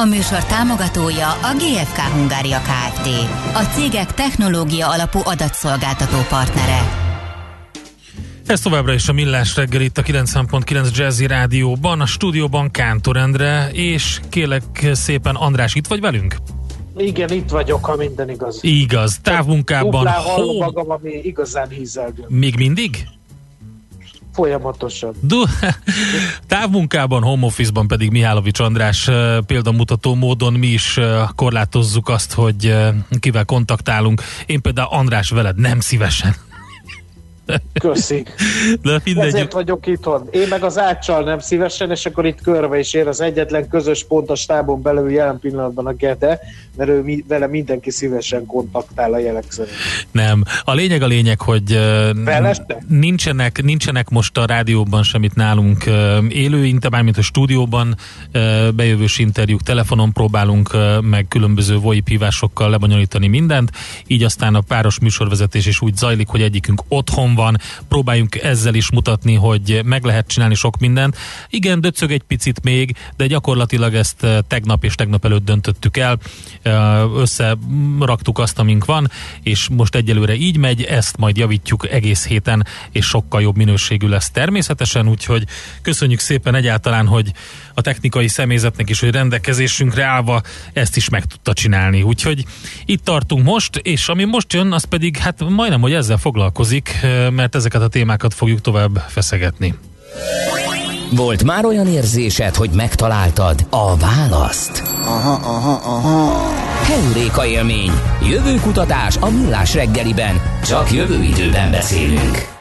A műsor támogatója a GFK Hungária Kft. A cégek technológia alapú adatszolgáltató partnere. Ez továbbra is a Millás reggel itt a 90.9 Jazzy Rádióban, a stúdióban Kántor Endre, és kérlek szépen András, itt vagy velünk? Igen, itt vagyok, ha minden igaz. Igaz, távmunkában. Duplán hallom magam, ami igazán hízelgő. Még mindig? Folyamatosan. Du, távmunkában, home office-ban pedig Mihálovics András példamutató módon mi is korlátozzuk azt, hogy kivel kontaktálunk. Én például András veled nem szívesen. Köszi. De mindegy. Ezért vagyok itthon. Én meg az áccsal nem szívesen, és akkor itt körbe is ér az egyetlen közös pont a stábon belül jelen pillanatban a Gede, mert ő mi, vele mindenki szívesen kontaktál a jelek szerint. Nem. A lényeg a lényeg, hogy Feleste? nincsenek, nincsenek most a rádióban semmit nálunk élő interjú, mint a stúdióban bejövős interjúk, telefonon próbálunk meg különböző VoIP hívásokkal lebonyolítani mindent, így aztán a páros műsorvezetés is úgy zajlik, hogy egyikünk otthon van, próbáljunk ezzel is mutatni, hogy meg lehet csinálni sok mindent. Igen, döcög egy picit még, de gyakorlatilag ezt tegnap és tegnap előtt döntöttük el, összeraktuk azt, amink van, és most egyelőre így megy, ezt majd javítjuk egész héten, és sokkal jobb minőségű lesz természetesen, úgyhogy köszönjük szépen egyáltalán, hogy a technikai személyzetnek is, hogy rendelkezésünkre állva ezt is meg tudta csinálni. Úgyhogy itt tartunk most, és ami most jön, az pedig hát majdnem, hogy ezzel foglalkozik, mert ezeket a témákat fogjuk tovább feszegetni. Volt már olyan érzésed, hogy megtaláltad a választ? Aha, aha, aha. Heuréka élmény. Jövőkutatás a millás reggeliben. Csak jövő időben beszélünk.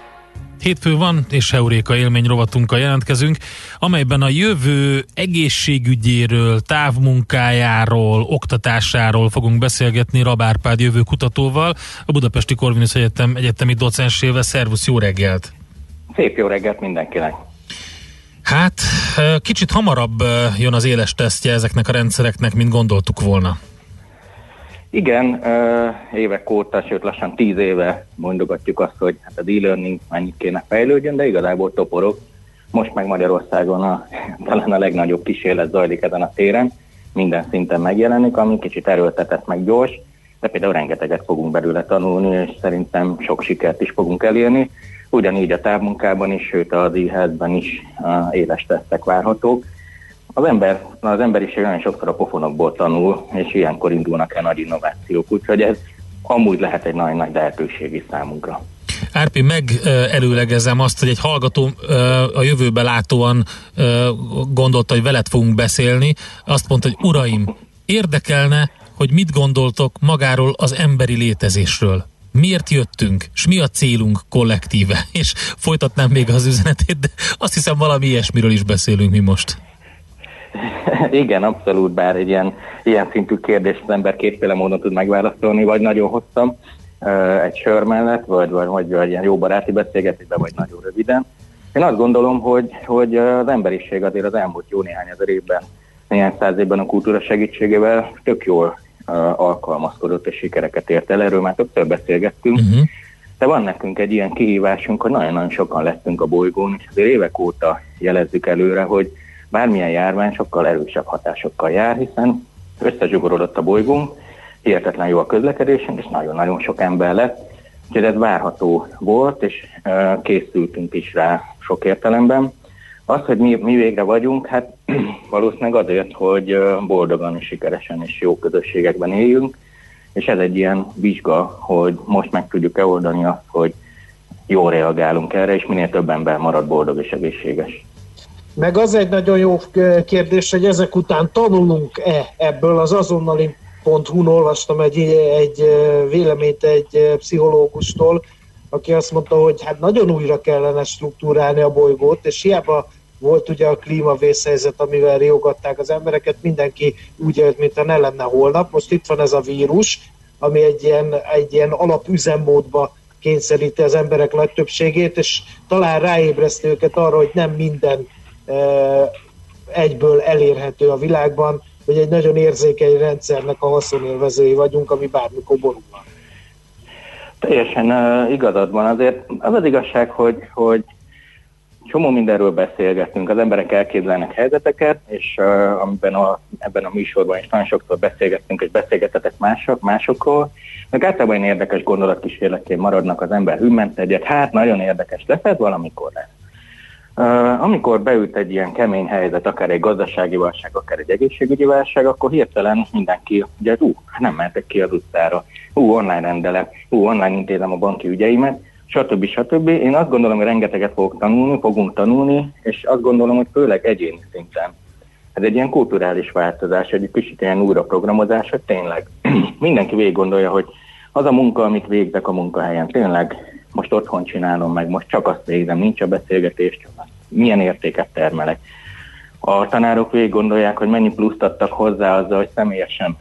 Hétfő van, és Heuréka élmény rovatunkkal jelentkezünk, amelyben a jövő egészségügyéről, távmunkájáról, oktatásáról fogunk beszélgetni Rabárpád jövő kutatóval, a Budapesti Korvinusz Egyetem egyetemi docensével. Szervusz, jó reggelt! Szép jó reggelt mindenkinek! Hát, kicsit hamarabb jön az éles tesztje ezeknek a rendszereknek, mint gondoltuk volna. Igen, évek óta, sőt lassan tíz éve mondogatjuk azt, hogy hát a e-learning mennyit kéne fejlődjön, de igazából toporok. Most meg Magyarországon a, talán a legnagyobb kísérlet zajlik ezen a téren, minden szinten megjelenik, ami kicsit erőltetett meg gyors, de például rengeteget fogunk belőle tanulni, és szerintem sok sikert is fogunk elérni. Ugyanígy a távmunkában is, sőt az e is éles tesztek várhatók. Az, ember, az emberiség nagyon sokszor a pofonokból tanul, és ilyenkor indulnak el nagy innovációk, úgyhogy ez amúgy lehet egy nagyon nagy lehetőség is számunkra. Árpi, megelőlegezem azt, hogy egy hallgató a jövőbe látóan gondolta, hogy veled fogunk beszélni. Azt mondta, hogy uraim, érdekelne, hogy mit gondoltok magáról az emberi létezésről. Miért jöttünk, és mi a célunk kollektíve? És folytatnám még az üzenetét, de azt hiszem valami ilyesmiről is beszélünk mi most. Igen, abszolút, bár egy ilyen, ilyen szintű kérdést az ember kétféle módon tud megválaszolni, vagy nagyon hosszan egy sör mellett, vagy, vagy, vagy, vagy ilyen jó baráti beszélgetésben, vagy nagyon röviden. Én azt gondolom, hogy, hogy az emberiség azért az elmúlt jó néhány ezer évben, néhány száz évben a kultúra segítségével tök jól alkalmazkodott és sikereket ért el. Erről már többször beszélgettünk. Uh-huh. De van nekünk egy ilyen kihívásunk, hogy nagyon-nagyon sokan leszünk a bolygón, és azért évek óta jelezzük előre, hogy bármilyen járvány sokkal erősebb hatásokkal jár, hiszen összezsugorodott a bolygónk, hihetetlen jó a közlekedésünk, és nagyon-nagyon sok ember lett, úgyhogy ez várható volt, és készültünk is rá sok értelemben. Az, hogy mi, mi végre vagyunk, hát valószínűleg azért, hogy boldogan sikeresen és jó közösségekben éljünk, és ez egy ilyen vizsga, hogy most meg tudjuk-e oldani azt, hogy jól reagálunk erre, és minél több ember marad boldog és egészséges. Meg az egy nagyon jó kérdés, hogy ezek után tanulunk-e ebből az azonnali hu olvastam egy, egy véleményt egy pszichológustól, aki azt mondta, hogy hát nagyon újra kellene struktúrálni a bolygót, és hiába volt ugye a klímavészhelyzet, amivel riogatták az embereket, mindenki úgy élt, mintha ne lenne holnap. Most itt van ez a vírus, ami egy ilyen, egy ilyen alapüzemmódba kényszeríti az emberek nagy többségét, és talán ráébreszti őket arra, hogy nem minden egyből elérhető a világban, hogy egy nagyon érzékeny rendszernek a haszonélvezői vagyunk, ami bármikor borulhat. Teljesen uh, igazad van. Azért az az igazság, hogy, hogy csomó mindenről beszélgetünk, az emberek elképzelnek helyzeteket, és uh, amiben a, ebben a műsorban is nagyon sokszor beszélgettünk, és beszélgetetek mások, másokról, meg általában érdekes gondolatkísérletként maradnak az ember hűment egyet, hát nagyon érdekes lesz, ez valamikor lesz. Amikor beült egy ilyen kemény helyzet, akár egy gazdasági válság, akár egy egészségügyi válság, akkor hirtelen mindenki, ugye, ú, nem mehetek ki az utcára, ú, online rendelek, ú, online intézem a banki ügyeimet, stb. stb. Én azt gondolom, hogy rengeteget fogok tanulni, fogunk tanulni, és azt gondolom, hogy főleg egyéni szinten. Ez egy ilyen kulturális változás, egy kicsit ilyen újraprogramozás, hogy tényleg mindenki végig gondolja, hogy az a munka, amit végzek a munkahelyen, tényleg most otthon csinálom meg, most csak azt végzem, nincs a beszélgetés, csak azt, milyen értéket termelek. A tanárok végig gondolják, hogy mennyi pluszt adtak hozzá azzal, hogy személyesen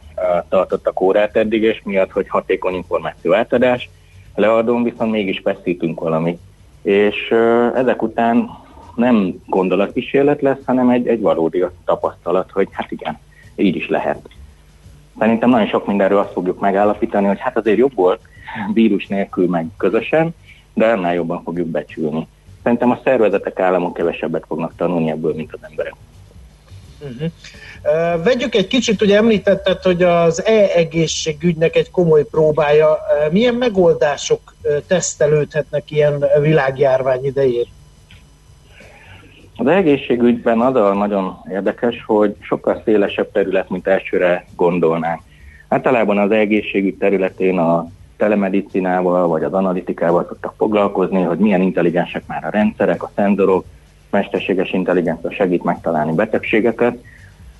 tartottak órát eddig, és miatt, hogy hatékony információ átadás, leadón viszont mégis veszítünk valamit. És ezek után nem gondolatkísérlet lesz, hanem egy, egy valódi tapasztalat, hogy hát igen, így is lehet. Szerintem nagyon sok mindenről azt fogjuk megállapítani, hogy hát azért jobb volt vírus nélkül meg közösen, de annál jobban fogjuk becsülni. Szerintem a szervezetek, államok kevesebbet fognak tanulni ebből, mint az emberek. Uh-huh. Uh, vegyük egy kicsit, ugye említetted, hogy az e-egészségügynek egy komoly próbája. Uh, milyen megoldások uh, tesztelődhetnek ilyen világjárvány idején? Az egészségügyben az a nagyon érdekes, hogy sokkal szélesebb terület, mint elsőre gondolnánk. Általában az egészségügy területén a telemedicinával vagy az analitikával szoktak foglalkozni, hogy milyen intelligensek már a rendszerek, a szenzorok, mesterséges intelligencia segít megtalálni betegségeket.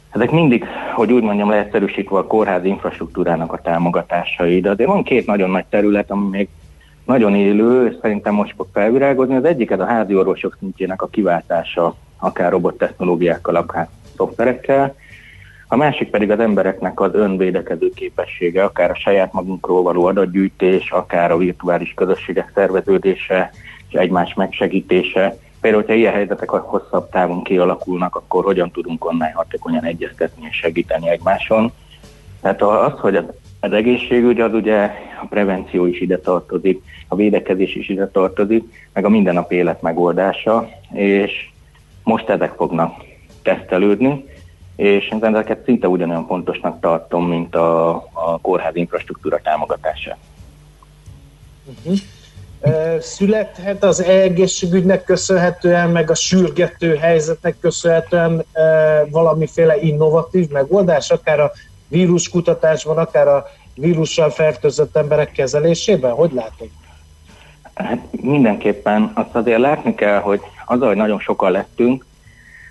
Ezek mindig, hogy úgy mondjam, leegyszerűsítve a kórházi infrastruktúrának a támogatásai, de azért van két nagyon nagy terület, ami még nagyon élő, és szerintem most fog felvirágozni. Az egyik ez a házi orvosok szintjének a kiváltása, akár robottechnológiákkal, akár szoftverekkel, a másik pedig az embereknek az önvédekező képessége, akár a saját magunkról való adatgyűjtés, akár a virtuális közösségek szerveződése és egymás megsegítése. Például, hogyha ilyen helyzetek hosszabb távon kialakulnak, akkor hogyan tudunk onnan hatékonyan egyeztetni és segíteni egymáson. Tehát az, hogy az egészségügy, az ugye a prevenció is ide tartozik, a védekezés is ide tartozik, meg a mindennapi élet megoldása, és most ezek fognak tesztelődni, és én ezeket szinte ugyanolyan fontosnak tartom, mint a, a kórházi infrastruktúra támogatása. Uh-huh. Születhet az egészségügynek köszönhetően, meg a sürgető helyzetnek köszönhetően valamiféle innovatív megoldás, akár a víruskutatásban, akár a vírussal fertőzött emberek kezelésében? Hogy látod? Hát mindenképpen azt azért látni kell, hogy az, hogy nagyon sokan lettünk,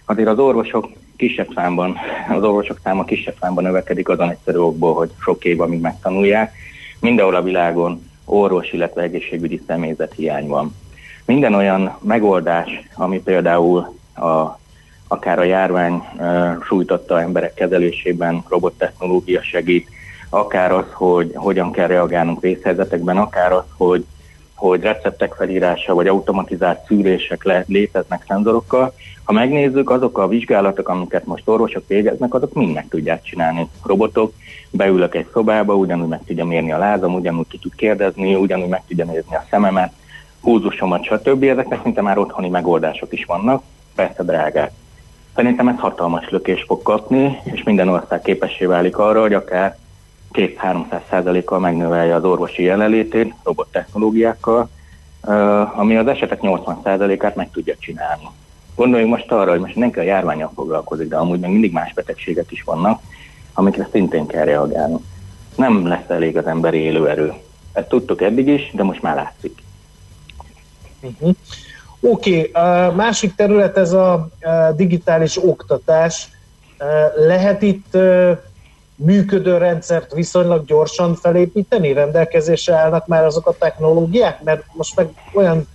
azért az orvosok kisebb számban, az orvosok száma kisebb számban növekedik azon egyszerű okból, hogy sok év, amíg megtanulják. Mindenhol a világon orvos, illetve egészségügyi személyzet hiány van. Minden olyan megoldás, ami például a, akár a járvány uh, sújtotta emberek kezelésében robottechnológia segít, akár az, hogy hogyan kell reagálnunk vészhelyzetekben, akár az, hogy hogy receptek felírása vagy automatizált szűrések le, léteznek szenzorokkal. Ha megnézzük, azok a vizsgálatok, amiket most orvosok végeznek, azok mind meg tudják csinálni. Robotok, beülök egy szobába, ugyanúgy meg tudja mérni a lázam, ugyanúgy ki tud kérdezni, ugyanúgy meg tudja nézni a szememet, húzusomat, stb. Ezeknek szinte már otthoni megoldások is vannak, persze drágák. Szerintem ez hatalmas lökés fog kapni, és minden ország képessé válik arra, hogy akár 2-300 százalékkal megnövelje az orvosi jelenlétét robottechnológiákkal, ami az esetek 80 százalékát meg tudja csinálni. Gondoljunk most arra, hogy most mindenki a járványal foglalkozik, de amúgy még mindig más betegségek is vannak, amikre szintén kell reagálni. Nem lesz elég az emberi élőerő. Ezt tudtuk eddig is, de most már látszik. Uh-huh. Oké, okay. másik terület ez a digitális oktatás. Lehet itt működő rendszert viszonylag gyorsan felépíteni? Rendelkezésre állnak már azok a technológiák? Mert most meg olyan,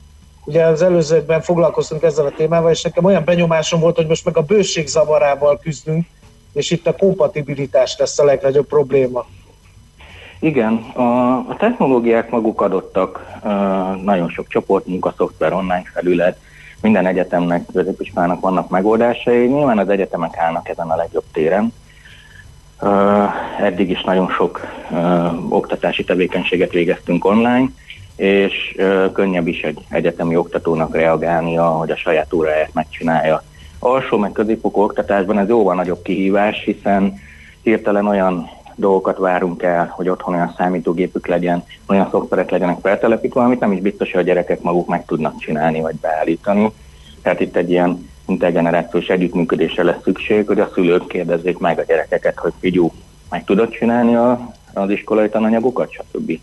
ugye az előzőkben foglalkoztunk ezzel a témával, és nekem olyan benyomásom volt, hogy most meg a bőség zavarával küzdünk, és itt a kompatibilitás lesz a legnagyobb probléma. Igen, a, a technológiák maguk adottak, nagyon sok csoport, szoftver, online felület, minden egyetemnek, középiskolának vannak megoldásai, nyilván az egyetemek állnak ezen a legjobb téren. Eddig is nagyon sok oktatási tevékenységet végeztünk online, és könnyebb is egy egyetemi oktatónak reagálnia, hogy a saját óráját megcsinálja. Alsó meg középfokú oktatásban ez jóval nagyobb kihívás, hiszen hirtelen olyan dolgokat várunk el, hogy otthon olyan számítógépük legyen, olyan szoftverek legyenek feltelepítve, amit nem is biztos, hogy a gyerekek maguk meg tudnak csinálni vagy beállítani. Tehát itt egy ilyen intergenerációs együttműködésre lesz szükség, hogy a szülők kérdezzék meg a gyerekeket, hogy figyú, meg tudod csinálni a, az iskolai tananyagokat, stb.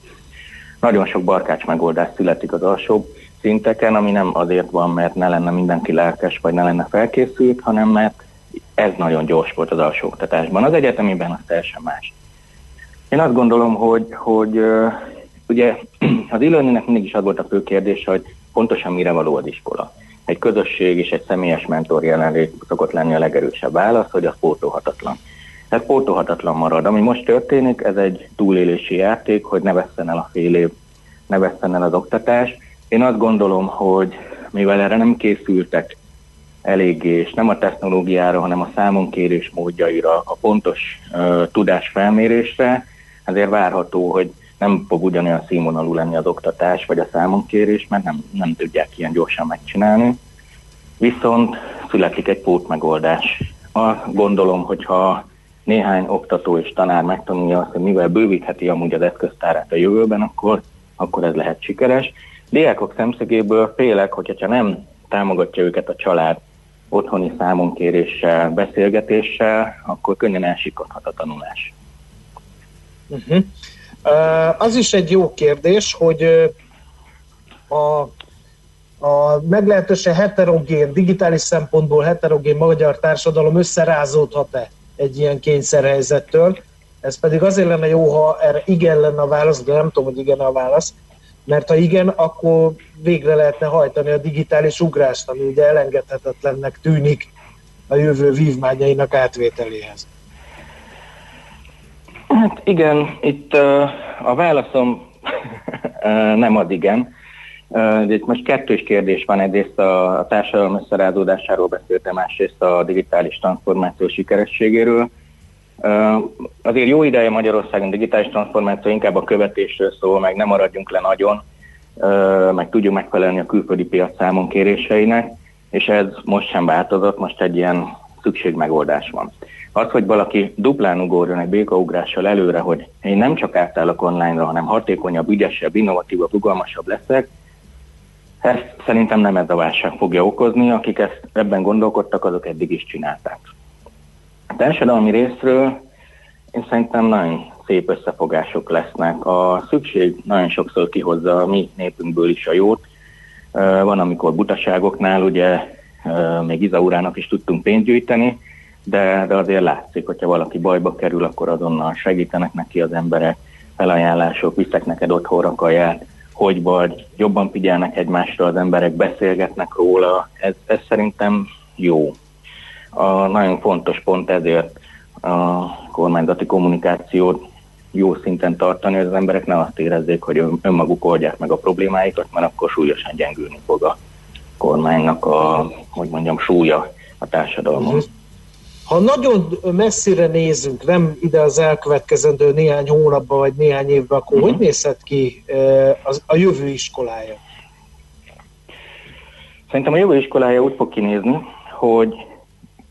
Nagyon sok barkács megoldás születik az alsóbb szinteken, ami nem azért van, mert ne lenne mindenki lelkes, vagy ne lenne felkészült, hanem mert ez nagyon gyors volt az alsóoktatásban. Az egyetemiben az teljesen más. Én azt gondolom, hogy, hogy ugye az e mindig is az volt a fő kérdés, hogy pontosan mire való az iskola. Egy közösség és egy személyes mentor jelenlét szokott lenni a legerősebb válasz, hogy az pótolhatatlan. Ez pótolhatatlan marad. Ami most történik, ez egy túlélési játék, hogy ne vesszen el a fél év, ne vesszen el az oktatás. Én azt gondolom, hogy mivel erre nem készültek eléggé, és nem a technológiára, hanem a számonkérés módjaira, a pontos uh, tudás felmérésre, ezért várható, hogy nem fog ugyanolyan színvonalú lenni az oktatás vagy a számonkérés, mert nem, nem tudják ilyen gyorsan megcsinálni. Viszont születik egy pótmegoldás. A, gondolom, hogyha néhány oktató és tanár megtanulja azt, hogy mivel bővítheti amúgy az eszköztárát a jövőben, akkor, akkor ez lehet sikeres. Diákok szemszögéből félek, hogyha nem támogatja őket a család otthoni számonkéréssel, beszélgetéssel, akkor könnyen elsikadhat a tanulás. Uh-huh. Az is egy jó kérdés, hogy a, a meglehetősen heterogén, digitális szempontból heterogén magyar társadalom összerázódhat-e egy ilyen kényszerhelyzettől. Ez pedig azért lenne jó, ha erre igen lenne a válasz, de nem tudom, hogy igen a válasz, mert ha igen, akkor végre lehetne hajtani a digitális ugrást, ami ugye elengedhetetlennek tűnik a jövő vívmányainak átvételéhez. Hát igen, itt a válaszom nem ad igen. Itt most kettős kérdés van, egyrészt a, társadalom összerázódásáról beszéltem, másrészt a digitális transformáció sikerességéről. Azért jó ideje Magyarországon digitális transformáció inkább a követésről szól, meg nem maradjunk le nagyon, meg tudjuk megfelelni a külföldi piac számon kéréseinek, és ez most sem változott, most egy ilyen szükségmegoldás van. Az, hogy valaki duplán ugorjon egy békaugrással előre, hogy én nem csak átállok online-ra, hanem hatékonyabb, ügyesebb, innovatívabb, rugalmasabb leszek, ezt szerintem nem ez a válság fogja okozni, akik ezt ebben gondolkodtak, azok eddig is csinálták. A társadalmi részről én szerintem nagyon szép összefogások lesznek. A szükség nagyon sokszor kihozza a mi népünkből is a jót. Van, amikor butaságoknál ugye még Izaurának is tudtunk pénzt gyűjteni, de, de azért látszik, hogyha valaki bajba kerül, akkor azonnal segítenek neki az emberek, felajánlások, viszek neked otthonra kaját, hogy vagy, jobban figyelnek egymásra az emberek, beszélgetnek róla, ez, ez szerintem jó. A nagyon fontos pont ezért a kormányzati kommunikációt jó szinten tartani, hogy az emberek ne azt érezzék, hogy önmaguk oldják meg a problémáikat, mert akkor súlyosan gyengülni fog a kormánynak a, hogy mondjam, súlya a társadalmon. Uh-huh. Ha nagyon messzire nézünk, nem ide az elkövetkezendő néhány hónapban vagy néhány évben, akkor uh-huh. hogy nézhet ki az, a jövő iskolája? Szerintem a jövő iskolája úgy fog kinézni, hogy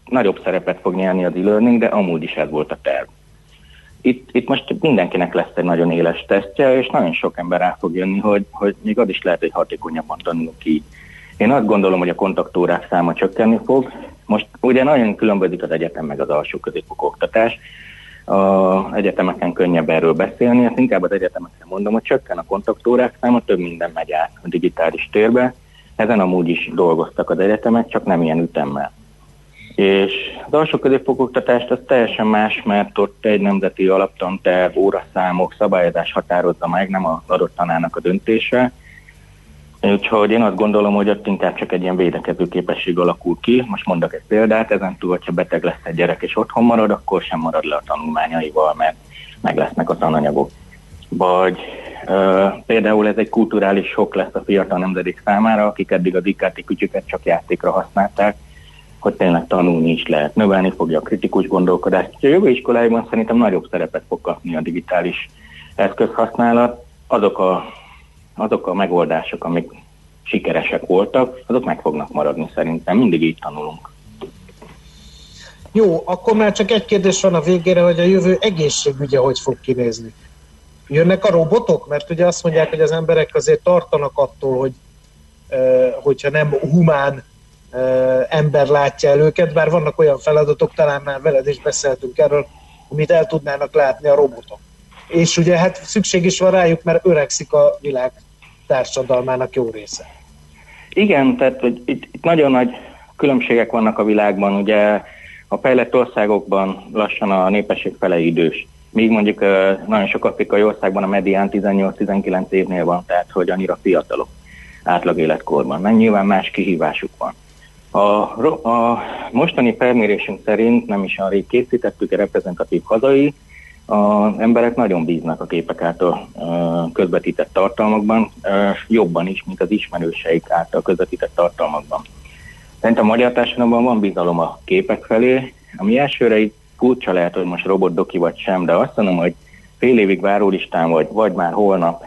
nagyobb szerepet fog nyerni az e-learning, de amúgy is ez volt a terv. Itt, itt most mindenkinek lesz egy nagyon éles tesztje, és nagyon sok ember rá fog jönni, hogy, hogy még az is lehet, hogy hatékonyabban tanulunk ki. Én azt gondolom, hogy a kontaktórák száma csökkenni fog, most ugye nagyon különbözik az egyetem meg az alsó középfokú oktatás. A egyetemeken könnyebb erről beszélni, ezt inkább az egyetemeken mondom, hogy csökken a kontaktórák száma, több minden megy át a digitális térbe. Ezen amúgy is dolgoztak az egyetemek, csak nem ilyen ütemmel. És az alsó középfokú az teljesen más, mert ott egy nemzeti alaptanterv, óraszámok, szabályozás határozza meg, nem az adott tanárnak a döntése Úgyhogy én azt gondolom, hogy ott inkább csak egy ilyen védekező képesség alakul ki. Most mondok egy példát, ezen túl, hogyha beteg lesz egy gyerek és otthon marad, akkor sem marad le a tanulmányaival, mert meg lesznek a tananyagok. vagy uh, például ez egy kulturális sok lesz a fiatal nemzedék számára, akik eddig a IKT kütyüket csak játékra használták, hogy tényleg tanulni is lehet, növelni fogja a kritikus gondolkodást. A jövő iskoláiban szerintem nagyobb szerepet fog kapni a digitális eszközhasználat. Azok a, azok a megoldások, amik sikeresek voltak, azok meg fognak maradni szerintem. Mindig így tanulunk. Jó, akkor már csak egy kérdés van a végére, hogy a jövő egészségügye hogy fog kinézni. Jönnek a robotok? Mert ugye azt mondják, hogy az emberek azért tartanak attól, hogy hogyha nem humán ember látja el őket, bár vannak olyan feladatok, talán már veled is beszéltünk erről, amit el tudnának látni a robotok. És ugye hát szükség is van rájuk, mert öregszik a világ társadalmának jó része. Igen, tehát hogy itt, itt nagyon nagy különbségek vannak a világban. Ugye a fejlett országokban lassan a népesség fele idős. Míg mondjuk nagyon sok afrikai országban a medián 18-19 évnél van, tehát hogy annyira fiatalok átlag életkorban. Meg nyilván más kihívásuk van. A, a mostani felmérésünk szerint nem is arra készítettük egy reprezentatív hazai, az emberek nagyon bíznak a képek által közvetített tartalmakban, jobban is, mint az ismerőseik által közvetített tartalmakban. Szerintem a magyar társadalomban van bizalom a képek felé, ami elsőre így furcsa lehet, hogy most robot doki vagy sem, de azt mondom, hogy fél évig várólistán vagy, vagy már holnap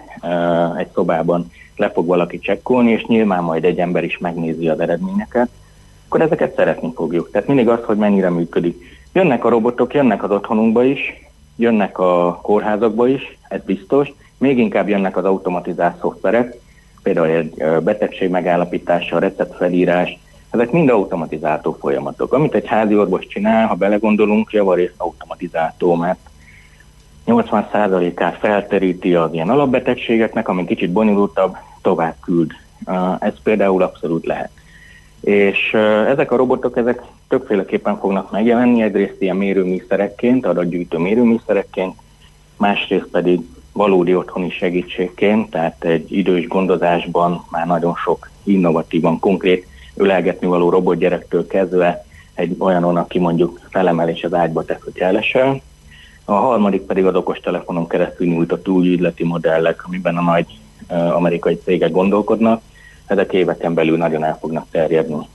egy szobában le fog valaki csekkolni, és nyilván majd egy ember is megnézi az eredményeket, akkor ezeket szeretni fogjuk. Tehát mindig az, hogy mennyire működik. Jönnek a robotok, jönnek az otthonunkba is, jönnek a kórházakba is, ez biztos, még inkább jönnek az automatizált szoftverek, például egy betegség megállapítása, receptfelírás, ezek mind automatizáltó folyamatok. Amit egy házi orvos csinál, ha belegondolunk, javarészt automatizáltó, mert 80%-át felteríti az ilyen alapbetegségeknek, ami kicsit bonyolultabb, tovább küld. Ez például abszolút lehet. És ezek a robotok, ezek többféleképpen fognak megjelenni, egyrészt ilyen mérőműszerekként, adatgyűjtő mérőműszerekként, másrészt pedig valódi otthoni segítségként, tehát egy idős gondozásban már nagyon sok innovatívan, konkrét ölelgetni való robotgyerektől kezdve egy olyanon, aki mondjuk felemel és az ágyba tesz, hogy elesel. A harmadik pedig az okostelefonon keresztül nyújtott új üzleti modellek, amiben a nagy amerikai cégek gondolkodnak, ezek éveken belül nagyon el fognak terjedni.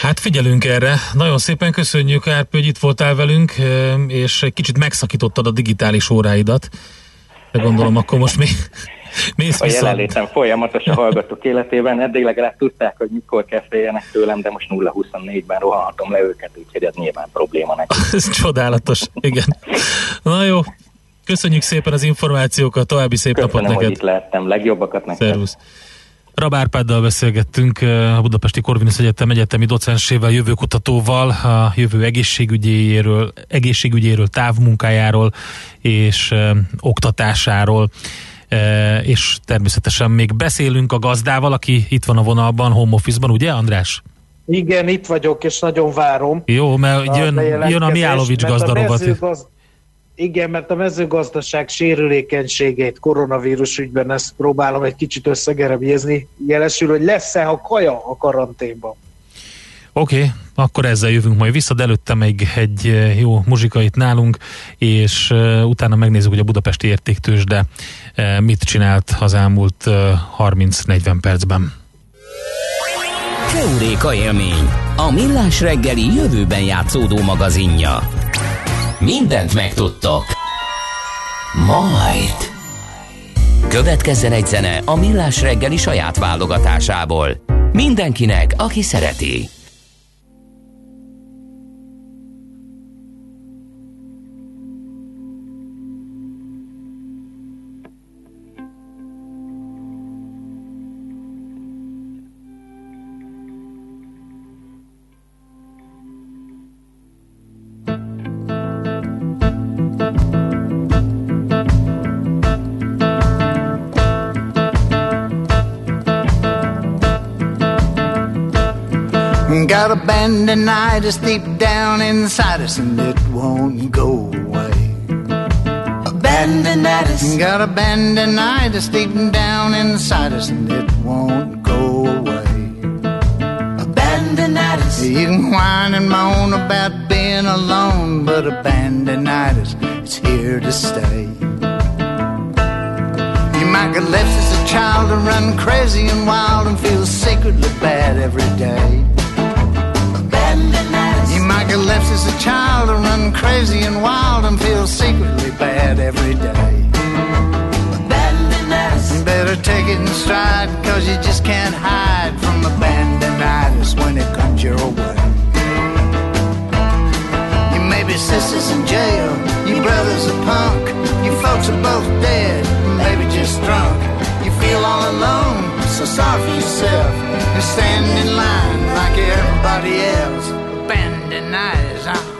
Hát figyelünk erre. Nagyon szépen köszönjük, Árp, hogy itt voltál velünk, és egy kicsit megszakítottad a digitális óráidat. De gondolom, akkor most még Mész a jelenlétem folyamatos a hallgatók életében. Eddig legalább tudták, hogy mikor kell féljenek tőlem, de most 0-24-ben rohanhatom le őket, úgyhogy ez nyilván probléma nekem. ez csodálatos, igen. Na jó, köszönjük szépen az információkat, további szép Köszönöm, napot neked. hogy itt lehettem, legjobbakat neked. Szervusz. Rabárpáddal beszélgettünk, a Budapesti Korvinusz Egyetem egyetemi docensével, jövőkutatóval, a jövő egészségügyéről, egészségügyéről, távmunkájáról és ö, oktatásáról és természetesen még beszélünk a gazdával, aki itt van a vonalban, home office-ban, ugye András? Igen, itt vagyok, és nagyon várom. Jó, mert jön, jön a Miálovics gazdarovat. Igen, mert a mezőgazdaság sérülékenységét koronavírus ügyben ezt próbálom egy kicsit összegerebjezni. Jelesül, hogy lesz-e a kaja a karanténban? Oké, okay, akkor ezzel jövünk majd vissza, de előtte még egy eh, jó muzsika itt nálunk, és uh, utána megnézzük, hogy a budapesti értéktős, de uh, mit csinált az elmúlt uh, 30-40 percben. Keuréka élmény, a millás reggeli jövőben játszódó magazinja. Mindent megtudtok. Majd. Következzen egy zene a millás reggeli saját válogatásából. Mindenkinek, aki szereti. Got a bandinitis deep down inside us and it won't go away. A bandinitis. Got a bandinitis deep down inside us and it won't go away. A bandinitis. You can whine and moan about being alone, but a bandinitis is here to stay. Michael left as a child and run crazy and wild and feels secretly bad every day. He Michael left as a child and run crazy and wild and feels secretly bad every day. You better take it in stride, cause you just can't hide from abandonitis when it comes your way. You may be sisters in jail, your brother's a punk, your folks are both dead, maybe just drunk. You feel all alone, so sorry for yourself, and stand in line like everybody else abandoned eyes. I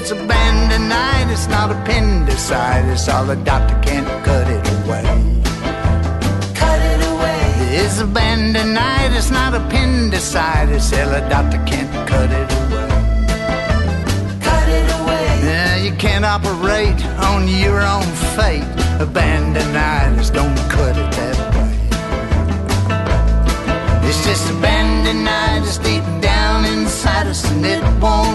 It's abandonite. It's not appendicitis. All the doctor can't cut it away. Cut it away. It's abandonite. It's not appendicitis. Hell, a doctor can't cut it away. Cut it away. Yeah, you can't operate on your own fate. A Abandonitis don't cut it that way. It's just a abandonitis deep down inside us and it won't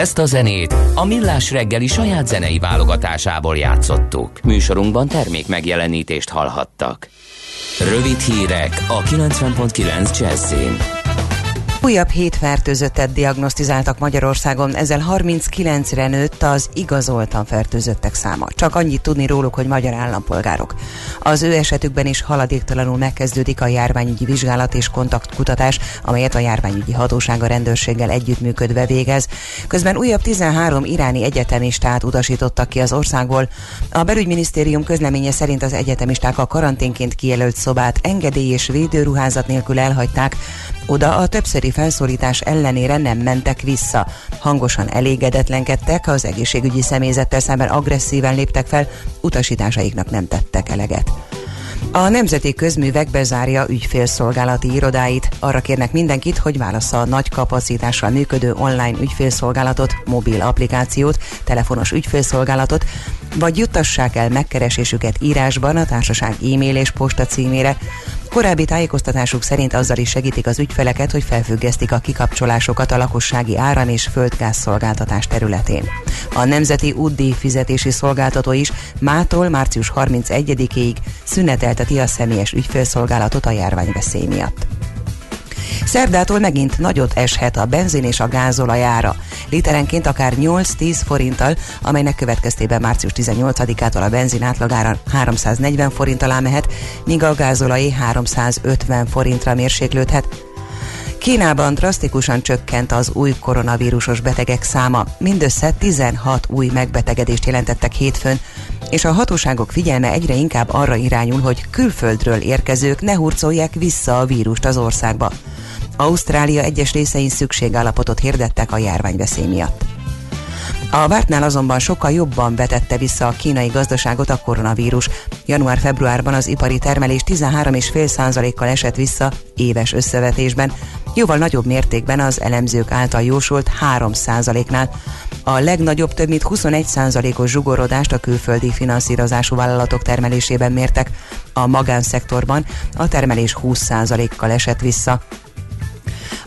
Ezt a zenét a Millás reggeli saját zenei válogatásából játszottuk. Műsorunkban termék megjelenítést hallhattak. Rövid hírek a 90.9 Jazzin. Újabb hét fertőzöttet diagnosztizáltak Magyarországon, ezzel 39-re nőtt az igazoltan fertőzöttek száma. Csak annyit tudni róluk, hogy magyar állampolgárok. Az ő esetükben is haladéktalanul megkezdődik a járványügyi vizsgálat és kontaktkutatás, amelyet a járványügyi hatóság a rendőrséggel együttműködve végez. Közben újabb 13 iráni egyetemistát utasítottak ki az országból. A belügyminisztérium közleménye szerint az egyetemisták a karanténként kijelölt szobát engedély és védőruházat nélkül elhagyták, oda a többszöri felszólítás ellenére nem mentek vissza. Hangosan elégedetlenkedtek, az egészségügyi személyzettel szemben agresszíven léptek fel, utasításaiknak nem tettek eleget. A Nemzeti Közművek bezárja ügyfélszolgálati irodáit. Arra kérnek mindenkit, hogy válassza a nagy kapacitással működő online ügyfélszolgálatot, mobil applikációt, telefonos ügyfélszolgálatot, vagy juttassák el megkeresésüket írásban a társaság e-mail és posta címére. Korábbi tájékoztatásuk szerint azzal is segítik az ügyfeleket, hogy felfüggesztik a kikapcsolásokat a lakossági áram és földgáz szolgáltatás területén. A Nemzeti Útdíj fizetési szolgáltató is mától március 31-ig szünetelteti a személyes ügyfélszolgálatot a járványveszély miatt. Szerdától megint nagyot eshet a benzin és a gázolaj ára. Literenként akár 8-10 forinttal, amelynek következtében március 18-ától a benzin átlagára 340 forint alá mehet, míg a gázolaj 350 forintra mérséklődhet. Kínában drasztikusan csökkent az új koronavírusos betegek száma. Mindössze 16 új megbetegedést jelentettek hétfőn, és a hatóságok figyelme egyre inkább arra irányul, hogy külföldről érkezők ne hurcolják vissza a vírust az országba. Ausztrália egyes részein szükségállapotot hirdettek a járványveszély miatt. A vártnál azonban sokkal jobban vetette vissza a kínai gazdaságot a koronavírus. Január-februárban az ipari termelés 13,5%-kal esett vissza éves összevetésben, jóval nagyobb mértékben az elemzők által jósolt 3%-nál. A legnagyobb több mint 21%-os zsugorodást a külföldi finanszírozású vállalatok termelésében mértek. A magánszektorban a termelés 20%-kal esett vissza.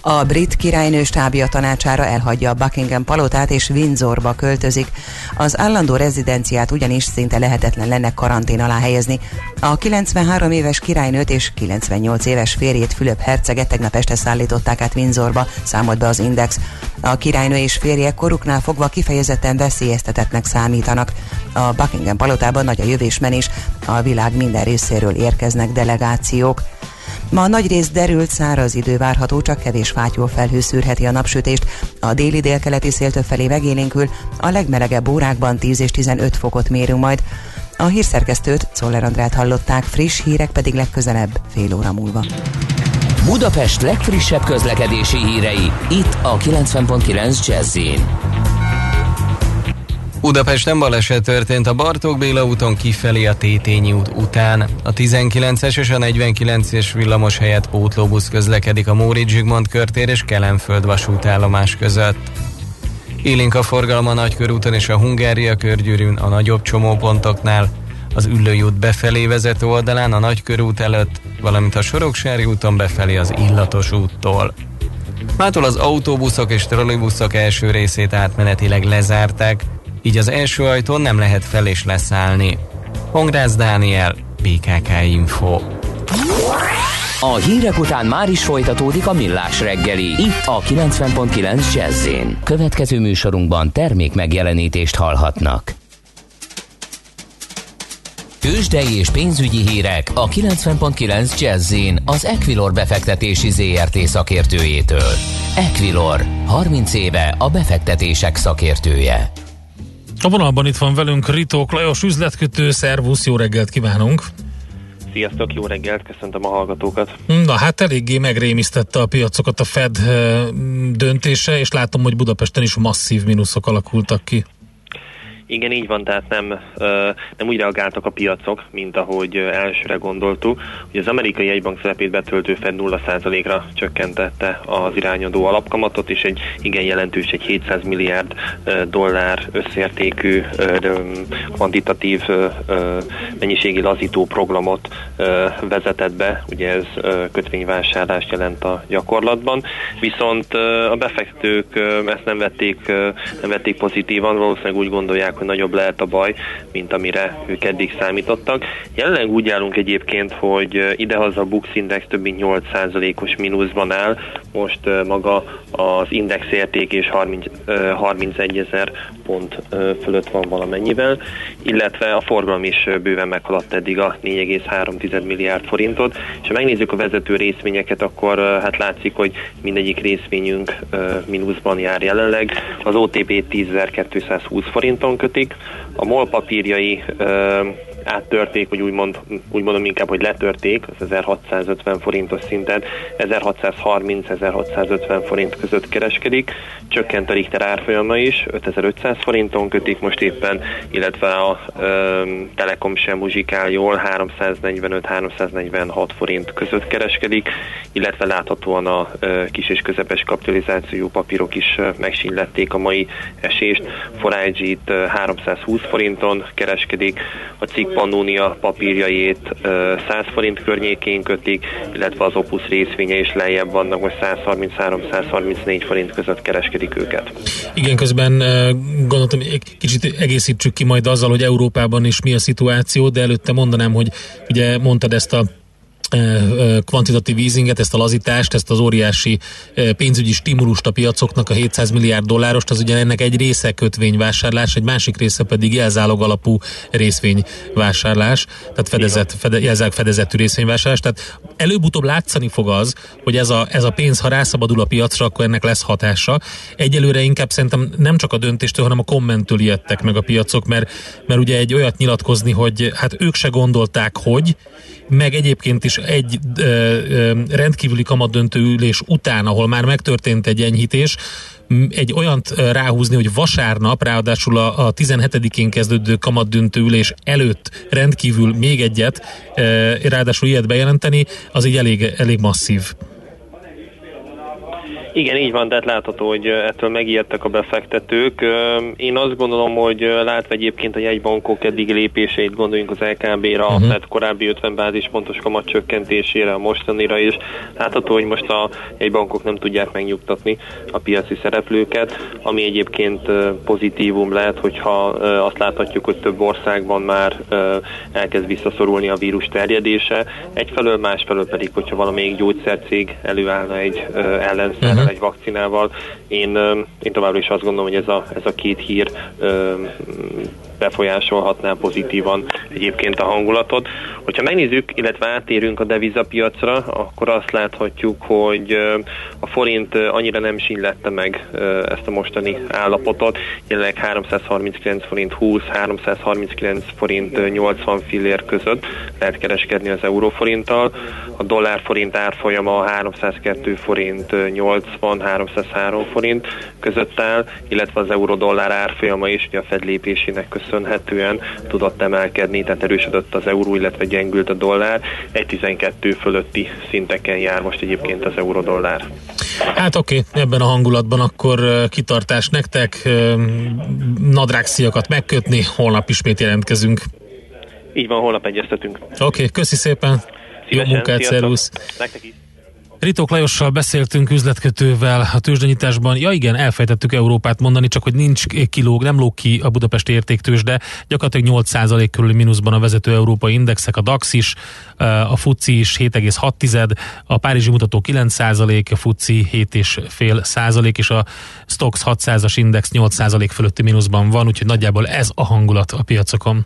A brit királynő stábja tanácsára elhagyja a Buckingham palotát és Windsorba költözik. Az állandó rezidenciát ugyanis szinte lehetetlen lenne karantén alá helyezni. A 93 éves királynőt és 98 éves férjét Fülöp herceget tegnap este szállították át Windsorba, számolt be az Index. A királynő és férje koruknál fogva kifejezetten veszélyeztetetnek számítanak. A Buckingham palotában nagy a jövésmenés, a világ minden részéről érkeznek delegációk. Ma nagy rész derült száraz idő várható, csak kevés fátyol felhő szűrheti a napsütést. A déli délkeleti szél felé megélénkül, a legmelegebb órákban 10 és 15 fokot mérünk majd. A hírszerkesztőt, Czoller Andrát hallották, friss hírek pedig legközelebb, fél óra múlva. Budapest legfrissebb közlekedési hírei, itt a 90.9 jazz Budapesten baleset történt a Bartók Béla úton kifelé a Tétényi út után. A 19-es és a 49-es villamos helyett pótlóbusz közlekedik a Móricz Zsigmond körtér és Kelenföld vasútállomás között. Élénk a forgalom a Nagykörúton és a Hungária körgyűrűn a nagyobb csomópontoknál, az Üllői út befelé vezető oldalán a Nagykörút előtt, valamint a Soroksári úton befelé az Illatos úttól. Mától az autóbuszok és trollibuszok első részét átmenetileg lezárták, így az első ajtón nem lehet fel és leszállni. Hongrász Dániel, BKK Info. A hírek után már is folytatódik a millás reggeli. Itt a 90.9 jazz Következő műsorunkban termék megjelenítést hallhatnak. Tőzsdei és pénzügyi hírek a 90.9 jazz az Equilor befektetési ZRT szakértőjétől. Equilor, 30 éve a befektetések szakértője. A vonalban itt van velünk Ritók Lajos üzletkötő, szervusz, jó reggelt kívánunk! Sziasztok, jó reggelt, köszöntöm a hallgatókat. Na hát eléggé megrémisztette a piacokat a Fed döntése, és látom, hogy Budapesten is masszív mínuszok alakultak ki. Igen, így van, tehát nem, nem úgy reagáltak a piacok, mint ahogy elsőre gondoltuk. Ugye az amerikai jegybank szerepét betöltő Fed 0%-ra csökkentette az irányadó alapkamatot, és egy igen jelentős, egy 700 milliárd dollár összértékű kvantitatív mennyiségi lazító programot vezetett be, ugye ez kötvényvásárlást jelent a gyakorlatban, viszont a befektetők ezt nem vették, nem vették pozitívan, valószínűleg úgy gondolják, hogy nagyobb lehet a baj, mint amire ők eddig számítottak. Jelenleg úgy állunk egyébként, hogy idehaza a Bux Index több mint 8%-os mínuszban áll, most maga az index érték és 30, 31 ezer pont fölött van valamennyivel, illetve a forgalom is bőven meghaladt eddig a 4,3 milliárd forintot, és ha megnézzük a vezető részvényeket, akkor hát látszik, hogy mindegyik részvényünk mínuszban jár jelenleg. Az OTP 10.220 forinton kötik, a MOL papírjai áttörték, vagy úgymond, úgy mondom inkább, hogy letörték az 1650 forintos szinten, 1630-1650 forint között kereskedik, csökkent a Richter árfolyama is, 5500 forinton kötik most éppen, illetve a ö, Telekom sem muzsikál jól, 345-346 forint között kereskedik, illetve láthatóan a ö, kis és közepes kapitalizációjú papírok is ö, a mai esést. Forage itt 320 forinton kereskedik, a cikk Pannonia papírjait 100 forint környékén kötik, illetve az Opus részvénye is lejjebb vannak, most 133-134 forint között kereskedik őket. Igen, közben gondoltam, kicsit egészítsük ki majd azzal, hogy Európában is mi a szituáció, de előtte mondanám, hogy ugye mondtad ezt a kvantitatív easinget, ezt a lazítást, ezt az óriási pénzügyi stimulust a piacoknak, a 700 milliárd dollárost, az ugye ennek egy része kötvényvásárlás, egy másik része pedig jelzálog alapú részvényvásárlás, tehát fedezet, fede, jelzálog fedezetű részvényvásárlás, tehát előbb-utóbb látszani fog az, hogy ez a, ez a pénz, ha rászabadul a piacra, akkor ennek lesz hatása. Egyelőre inkább szerintem nem csak a döntéstől, hanem a kommentől ijedtek meg a piacok, mert, mert ugye egy olyat nyilatkozni, hogy hát ők se gondolták, hogy, meg egyébként is egy ö, ö, rendkívüli kamadöntő ülés után, ahol már megtörtént egy enyhítés, egy olyant ráhúzni, hogy vasárnap, ráadásul a, a 17-én kezdődő kamadöntő ülés előtt rendkívül még egyet, ráadásul ilyet bejelenteni, az így elég, elég masszív. Igen, így van, tehát látható, hogy ettől megijedtek a befektetők. Én azt gondolom, hogy látva egyébként a jegybankok eddig lépéseit, gondoljunk az LKB-ra, uh-huh. tehát korábbi 50 bázispontos kamat csökkentésére, a mostanira is. Látható, hogy most a jegybankok nem tudják megnyugtatni a piaci szereplőket, ami egyébként pozitívum lehet, hogyha azt láthatjuk, hogy több országban már elkezd visszaszorulni a vírus terjedése. Egyfelől, másfelől pedig, hogyha valamelyik gyógyszercég előállna egy ellenszer, uh-huh. Egy vakcinával. Én, én továbbra is azt gondolom, hogy ez a, ez a két hír befolyásolhatná pozitívan egyébként a hangulatot. Hogyha megnézzük, illetve átérünk a devizapiacra, akkor azt láthatjuk, hogy a forint annyira nem sínlette meg ezt a mostani állapotot. Jelenleg 339 forint 20, 339 forint 80 fillér között lehet kereskedni az euróforinttal. A dollár forint árfolyama 302 forint 80, 303 forint között áll, illetve az euró dollár árfolyama is ugye a Fed lépésének köszönhetően köszönhetően tudott emelkedni, tehát erősödött az euró, illetve gyengült a dollár. 1,12 fölötti szinteken jár most egyébként az euró-dollár. Hát oké, okay, ebben a hangulatban akkor kitartás nektek, nadrágsziakat megkötni, holnap ismét jelentkezünk. Így van, holnap egyeztetünk. Oké, okay, köszi szépen. Szívesen, Jó munkát, szervusz. Nektek is. Ritók Lajossal beszéltünk üzletkötővel a tőzsdenyításban. Ja igen, elfejtettük Európát mondani, csak hogy nincs kilóg, nem lóg ki a budapesti értéktősde. Gyakorlatilag 8% körüli mínuszban a vezető európai indexek, a DAX is, a FUCI is 7,6, a Párizsi mutató 9%, a FUCI 7,5% és a Stox 600-as index 8% fölötti mínuszban van, úgyhogy nagyjából ez a hangulat a piacokon.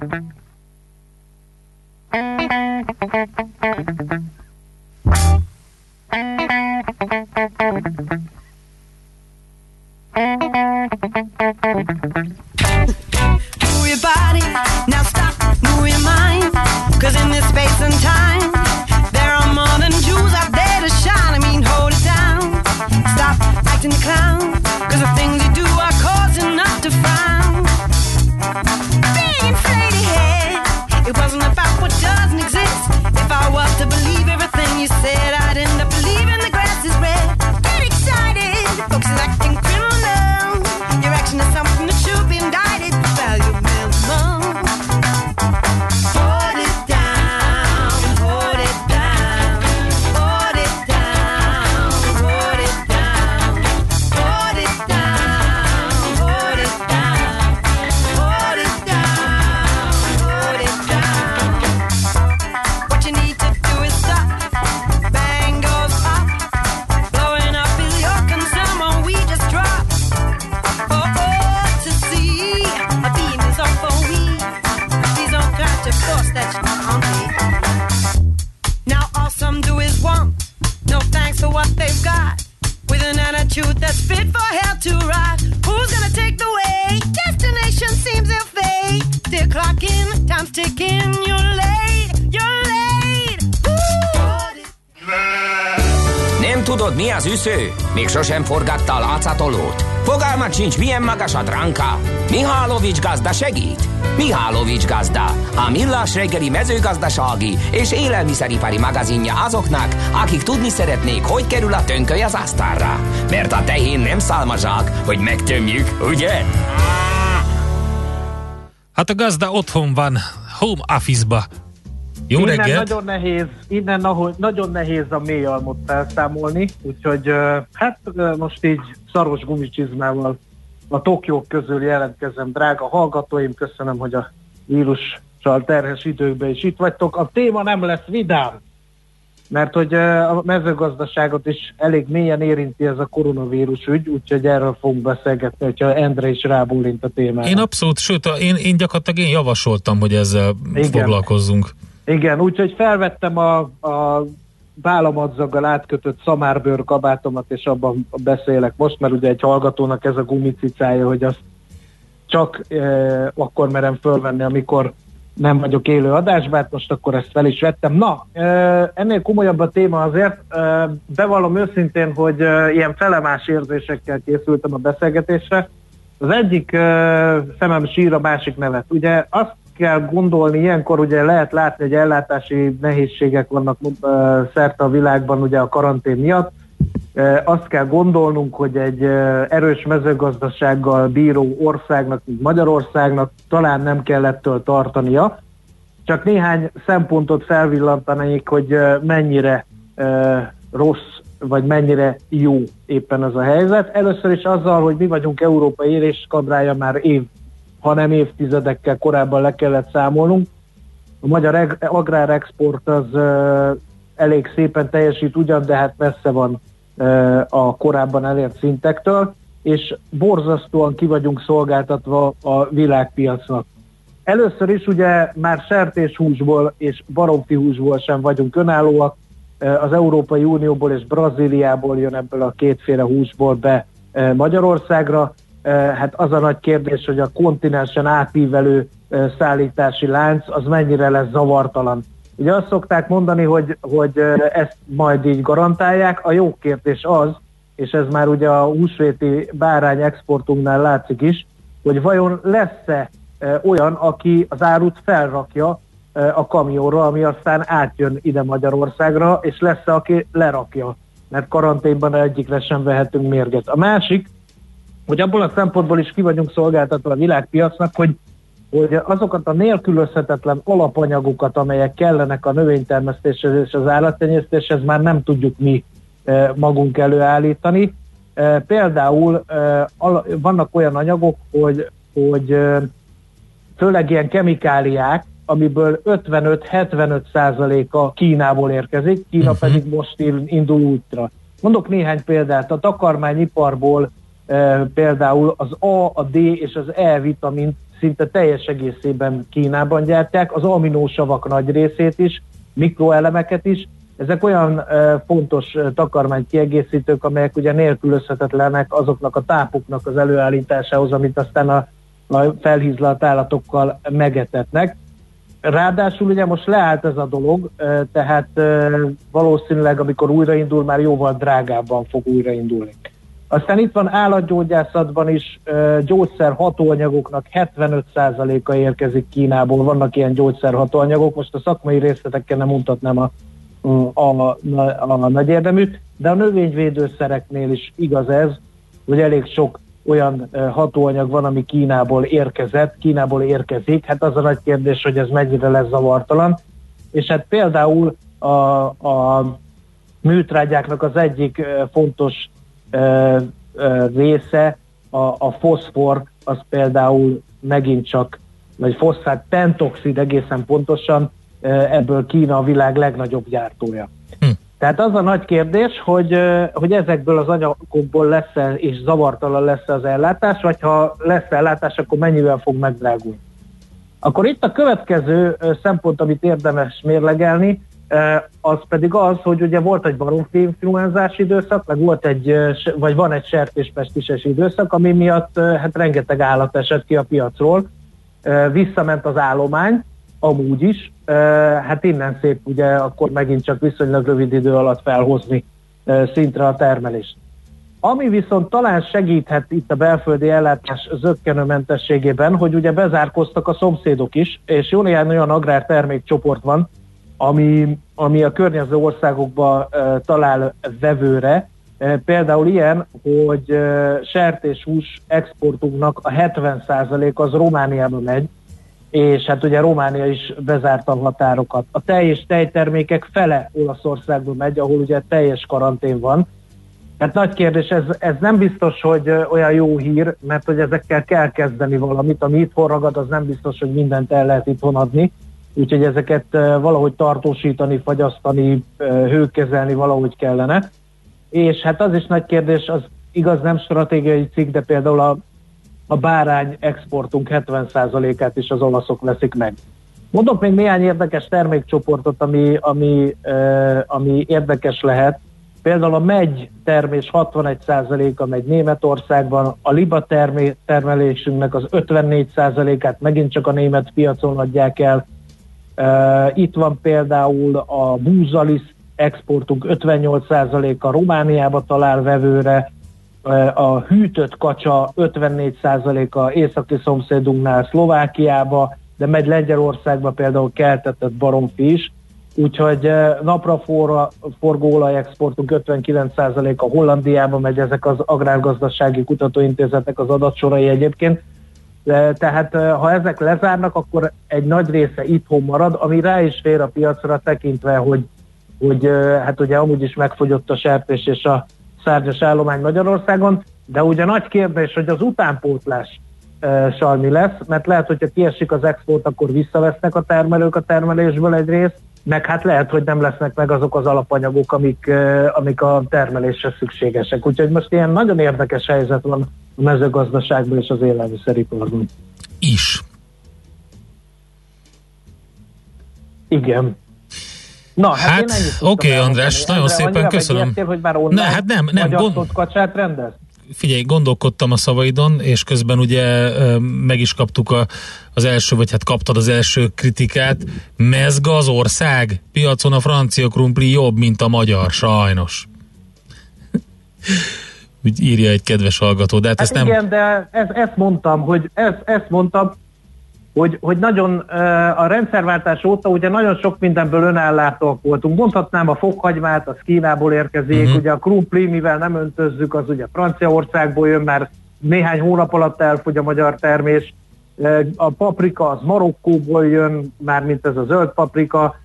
Ticking. You're late, you're late. Ooh. Nem tudod, mi az üsző? Még sosem forgatta a látszatolót? Fogalmat sincs, milyen magas a dránka? Mihálovics gazda segít? Mihálovics gazda, a millás reggeli mezőgazdasági és élelmiszeripari magazinja azoknak, akik tudni szeretnék, hogy kerül a tönköly az asztalra. Mert a tehén nem szálmazsák, hogy megtömjük, ugye? Hát a gazda otthon van, home office-ba. Jó innen reggelt! nagyon nehéz, innen ahogy, nagyon nehéz a mély almot felszámolni, úgyhogy hát most így szaros gumicsizmával a Tokiók közül jelentkezem. Drága hallgatóim, köszönöm, hogy a vírussal terhes időkben is itt vagytok. A téma nem lesz vidám, mert hogy a mezőgazdaságot is elég mélyen érinti ez a koronavírus ügy, úgyhogy erről fogunk beszélgetni, hogyha Endre is rábólint a témára. Én abszolút, sőt, én, én gyakorlatilag én javasoltam, hogy ezzel Igen. foglalkozzunk. Igen, úgyhogy felvettem a, a vállamadzaggal átkötött szamárbőr kabátomat, és abban beszélek most, mert ugye egy hallgatónak ez a gumicicája, hogy azt csak e, akkor merem fölvenni, amikor nem vagyok élő adásban, hát most akkor ezt fel is vettem. Na, ennél komolyabb a téma azért. Bevallom őszintén, hogy ilyen felemás érzésekkel készültem a beszélgetésre. Az egyik szemem sír, a másik nevet. Ugye azt kell gondolni, ilyenkor ugye lehet látni, hogy ellátási nehézségek vannak szerte a világban ugye a karantén miatt. Azt kell gondolnunk, hogy egy erős mezőgazdasággal bíró országnak, mint Magyarországnak talán nem kell ettől tartania. Csak néhány szempontot felvillantanék, hogy mennyire rossz vagy mennyire jó éppen ez a helyzet. Először is azzal, hogy mi vagyunk Európa éréskabrája már év hanem évtizedekkel korábban le kellett számolnunk. A magyar agrárexport az elég szépen teljesít ugyan, de hát messze van a korábban elért szintektől, és borzasztóan ki szolgáltatva a világpiacnak. Először is ugye már sertéshúsból és baromfihúsból sem vagyunk önállóak, az Európai Unióból és Brazíliából jön ebből a kétféle húsból be Magyarországra, hát az a nagy kérdés, hogy a kontinensen átívelő szállítási lánc az mennyire lesz zavartalan. Ugye azt szokták mondani, hogy, hogy ezt majd így garantálják. A jó kérdés az, és ez már ugye a húsvéti bárány exportunknál látszik is, hogy vajon lesz-e olyan, aki az árut felrakja a kamionra, ami aztán átjön ide Magyarországra, és lesz-e, aki lerakja, mert karanténban egyikre sem vehetünk mérget. A másik, hogy abból a szempontból is ki vagyunk szolgáltatva a világpiacnak, hogy hogy azokat a nélkülözhetetlen alapanyagokat, amelyek kellenek a növénytermesztéshez és az állattenyésztéshez már nem tudjuk mi e, magunk előállítani. E, például e, vannak olyan anyagok, hogy, hogy főleg ilyen kemikáliák, amiből 55-75 százaléka Kínából érkezik, Kína uh-huh. pedig most indul útra. Mondok néhány példát, a takarmányiparból például az A, a D és az E vitamin szinte teljes egészében Kínában gyártják, az aminósavak nagy részét is, mikroelemeket is. Ezek olyan fontos takarmány kiegészítők, amelyek ugye nélkülözhetetlenek azoknak a tápoknak az előállításához, amit aztán a, a felhízlalt állatokkal megetetnek. Ráadásul ugye most leállt ez a dolog, tehát valószínűleg amikor újraindul, már jóval drágábban fog újraindulni. Aztán itt van állatgyógyászatban is gyógyszer hatóanyagoknak 75%-a érkezik Kínából, vannak ilyen gyógyszer hatóanyagok, most a szakmai részletekkel nem mutatnám a, a, a, a, nagy érdeműt, de a növényvédőszereknél is igaz ez, hogy elég sok olyan hatóanyag van, ami Kínából érkezett, Kínából érkezik, hát az a nagy kérdés, hogy ez mennyire lesz zavartalan, és hát például a, a műtrágyáknak az egyik fontos része, a, a foszfor, az például megint csak, vagy foszfát pentoxid egészen pontosan, ebből Kína a világ legnagyobb gyártója. Hm. Tehát az a nagy kérdés, hogy, hogy ezekből az anyagokból lesz-e és zavartalan lesz az ellátás, vagy ha lesz ellátás, akkor mennyivel fog megdrágulni. Akkor itt a következő szempont, amit érdemes mérlegelni, az pedig az, hogy ugye volt egy baromfi influenzás időszak, meg volt egy, vagy van egy sertéspestises időszak, ami miatt hát rengeteg állat esett ki a piacról, visszament az állomány, amúgy is, hát innen szép ugye akkor megint csak viszonylag rövid idő alatt felhozni szintre a termelést. Ami viszont talán segíthet itt a belföldi ellátás zöggenőmentességében, hogy ugye bezárkoztak a szomszédok is, és jó néhány olyan agrártermékcsoport van, ami, ami a környező országokba talál vevőre. Például ilyen, hogy sertéshús exportunknak a 70% az Romániába megy, és hát ugye Románia is bezárta a határokat. A tej és tejtermékek fele Olaszországba megy, ahol ugye teljes karantén van. Hát nagy kérdés, ez, ez nem biztos, hogy olyan jó hír, mert hogy ezekkel kell kezdeni valamit, ami itthon ragad, az nem biztos, hogy mindent el lehet itthon adni úgyhogy ezeket valahogy tartósítani, fagyasztani, hőkezelni valahogy kellene. És hát az is nagy kérdés, az igaz nem stratégiai cikk, de például a, a bárány exportunk 70%-át is az olaszok veszik meg. Mondok még néhány érdekes termékcsoportot, ami, ami, uh, ami érdekes lehet. Például a megy termés 61%-a megy Németországban, a liba termé, termelésünknek az 54%-át megint csak a német piacon adják el. Itt van például a búzalisz exportunk 58%-a Romániába talál vevőre, a hűtött kacsa 54%-a északi szomszédunknál Szlovákiába, de megy Lengyelországba például keltetett baromfi is, úgyhogy eh, napra forra, forgó olajexportunk 59%-a Hollandiába megy, ezek az agrárgazdasági kutatóintézetek az adatsorai egyébként, tehát eh, ha ezek lezárnak, akkor egy nagy része itthon marad, ami rá is fér a piacra tekintve, hogy, hogy eh, hát ugye amúgy is megfogyott a sertés és a szárnyas állomány Magyarországon, de ugye nagy kérdés, hogy az utánpótlás salmi lesz, mert lehet, hogyha kiesik az export, akkor visszavesznek a termelők a termelésből egy részt, meg hát lehet, hogy nem lesznek meg azok az alapanyagok, amik, amik a termelésre szükségesek. Úgyhogy most ilyen nagyon érdekes helyzet van a mezőgazdaságban és az élelmiszeriparban. Is. Igen. Na, hát, hát oké, okay, András, nagyon szépen köszönöm. hogy már ne, hát nem, nem. Gond... kacsát rendez? figyelj, gondolkodtam a szavaidon, és közben ugye meg is kaptuk a, az első, vagy hát kaptad az első kritikát. Mezga az ország? Piacon a francia krumpli jobb, mint a magyar, sajnos. Úgy írja egy kedves hallgató, de hát, hát ezt igen, nem... de ez, ezt mondtam, hogy ez, ezt mondtam, hogy, hogy nagyon a rendszerváltás óta ugye nagyon sok mindenből önellátóak voltunk. Mondhatnám a fokhagymát, az Kínából érkezik, uh-huh. ugye a krumpli, mivel nem öntözzük, az ugye Franciaországból jön, mert néhány hónap alatt elfogy a magyar termés. A paprika az Marokkóból jön, már mint ez a zöld paprika,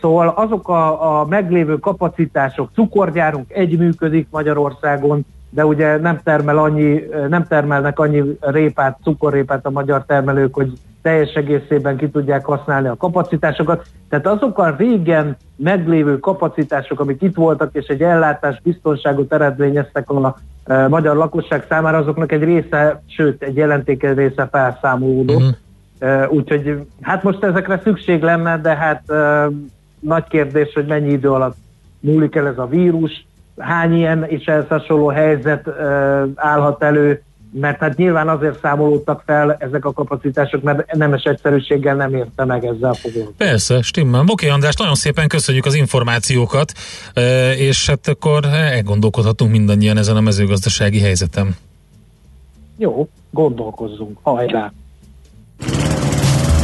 Szóval azok a, a meglévő kapacitások, cukorgyárunk egy működik Magyarországon, de ugye nem termel annyi, nem termelnek annyi répát, cukorrépát a magyar termelők, hogy teljes egészében ki tudják használni a kapacitásokat. Tehát azok a régen meglévő kapacitások, amik itt voltak, és egy ellátás biztonságot eredményeztek a e, magyar lakosság számára, azoknak egy része, sőt, egy jelentékeny része felszámolódott. Uh-huh. Úgyhogy hát most ezekre szükség lenne, de hát e, nagy kérdés, hogy mennyi idő alatt múlik el ez a vírus, hány ilyen és ehhez hasonló helyzet állhat elő, mert hát nyilván azért számolódtak fel ezek a kapacitások, mert nemes egyszerűséggel nem érte meg ezzel foglalkozni. Persze, stimmel. Oké, András, nagyon szépen köszönjük az információkat, és hát akkor elgondolkodhatunk mindannyian ezen a mezőgazdasági helyzetem. Jó, gondolkozzunk. Hajrá!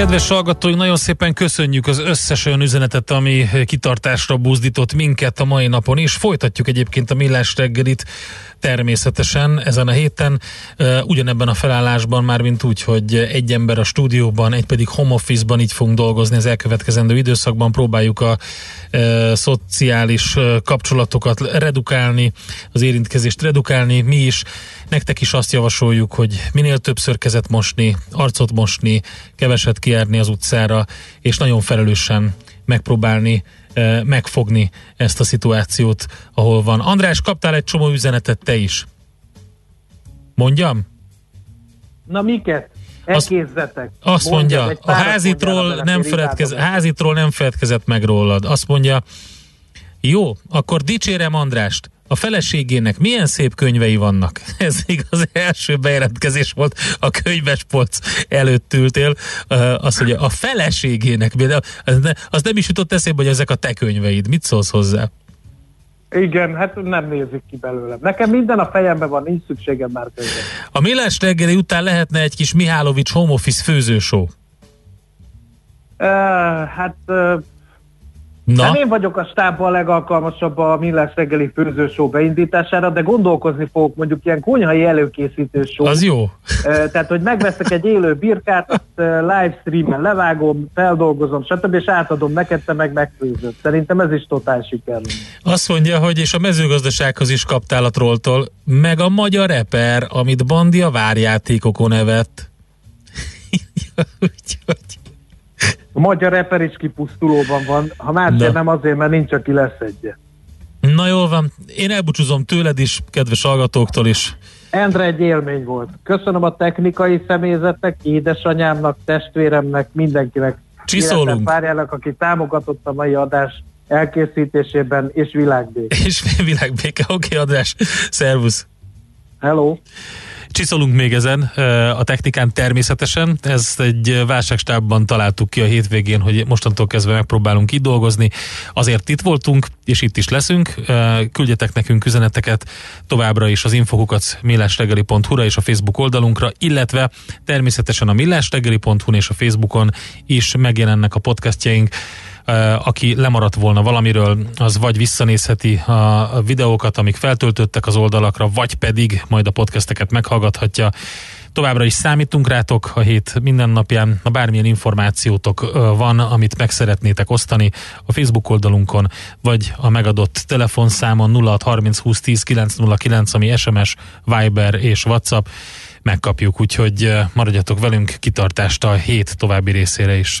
Kedves hallgatói, nagyon szépen köszönjük az összes olyan üzenetet, ami kitartásra buzdított minket a mai napon, és folytatjuk egyébként a millás reggelit természetesen ezen a héten, ugyanebben a felállásban, már mint úgy, hogy egy ember a stúdióban, egy pedig home office-ban így fogunk dolgozni az elkövetkezendő időszakban, próbáljuk a szociális kapcsolatokat redukálni, az érintkezést redukálni, mi is, nektek is azt javasoljuk, hogy minél többször kezet mosni, arcot mosni, keveset kiárni az utcára, és nagyon felelősen megpróbálni megfogni ezt a szituációt, ahol van. András, kaptál egy csomó üzenetet te is. Mondjam? Na miket? Elkézzetek. Azt, azt mondja, a házitról nem, feledkez, házitról nem feledkezett meg rólad. Azt mondja, jó, akkor dicsérem Andrást. A feleségének milyen szép könyvei vannak. Ez igaz, első bejelentkezés volt a könyvespolc előtt ültél. Azt mondja, a feleségének, de az nem is jutott eszébe, hogy ezek a te könyveid. Mit szólsz hozzá? Igen, hát nem nézik ki belőle. Nekem minden a fejemben van, nincs szükségem már könyvre. A Millás reggeli után lehetne egy kis Mihálovics home office főzősó? Uh, hát uh, Na? Nem én vagyok a stábban a legalkalmasabb a Millás reggeli főzősó beindítására, de gondolkozni fogok mondjuk ilyen konyhai előkészítő show. Az jó. Tehát, hogy megveszek egy élő birkát, azt live streamen levágom, feldolgozom, stb. és átadom neked, te meg megfőzöd. Szerintem ez is totál siker. Azt mondja, hogy és a mezőgazdasághoz is kaptál a trolltól, meg a magyar eper, amit Bandi a várjátékokon evett. A magyar reper is kipusztulóban van, ha másért nem azért, mert nincs, aki leszedje. Na jól van, én elbúcsúzom tőled is, kedves hallgatóktól is. Endre egy élmény volt. Köszönöm a technikai személyzetnek, édesanyámnak, testvéremnek, mindenkinek. Csiszolunk. Párjának, aki támogatott a mai adás elkészítésében, és világbéke. És világbéke, oké, okay, adás. Szervusz. Hello. Csiszolunk még ezen a technikán természetesen. Ezt egy válságstábban találtuk ki a hétvégén, hogy mostantól kezdve megpróbálunk itt dolgozni. Azért itt voltunk, és itt is leszünk. Küldjetek nekünk üzeneteket továbbra is az infokukat millástegeli.hu-ra és a Facebook oldalunkra, illetve természetesen a millástegeli.hu és a Facebookon is megjelennek a podcastjaink aki lemaradt volna valamiről, az vagy visszanézheti a videókat, amik feltöltöttek az oldalakra, vagy pedig majd a podcasteket meghallgathatja. Továbbra is számítunk rátok a hét minden napján, ha bármilyen információtok van, amit meg szeretnétek osztani a Facebook oldalunkon, vagy a megadott telefonszámon 0630 20 10 909, ami SMS, Viber és WhatsApp, megkapjuk, úgyhogy maradjatok velünk kitartást a hét további részére is.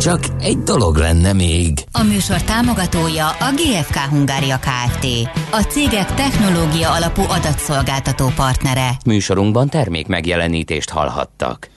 Csak egy dolog lenne még. A műsor támogatója a GFK Hungária Kft. A cégek technológia alapú adatszolgáltató partnere. Műsorunkban termék megjelenítést hallhattak.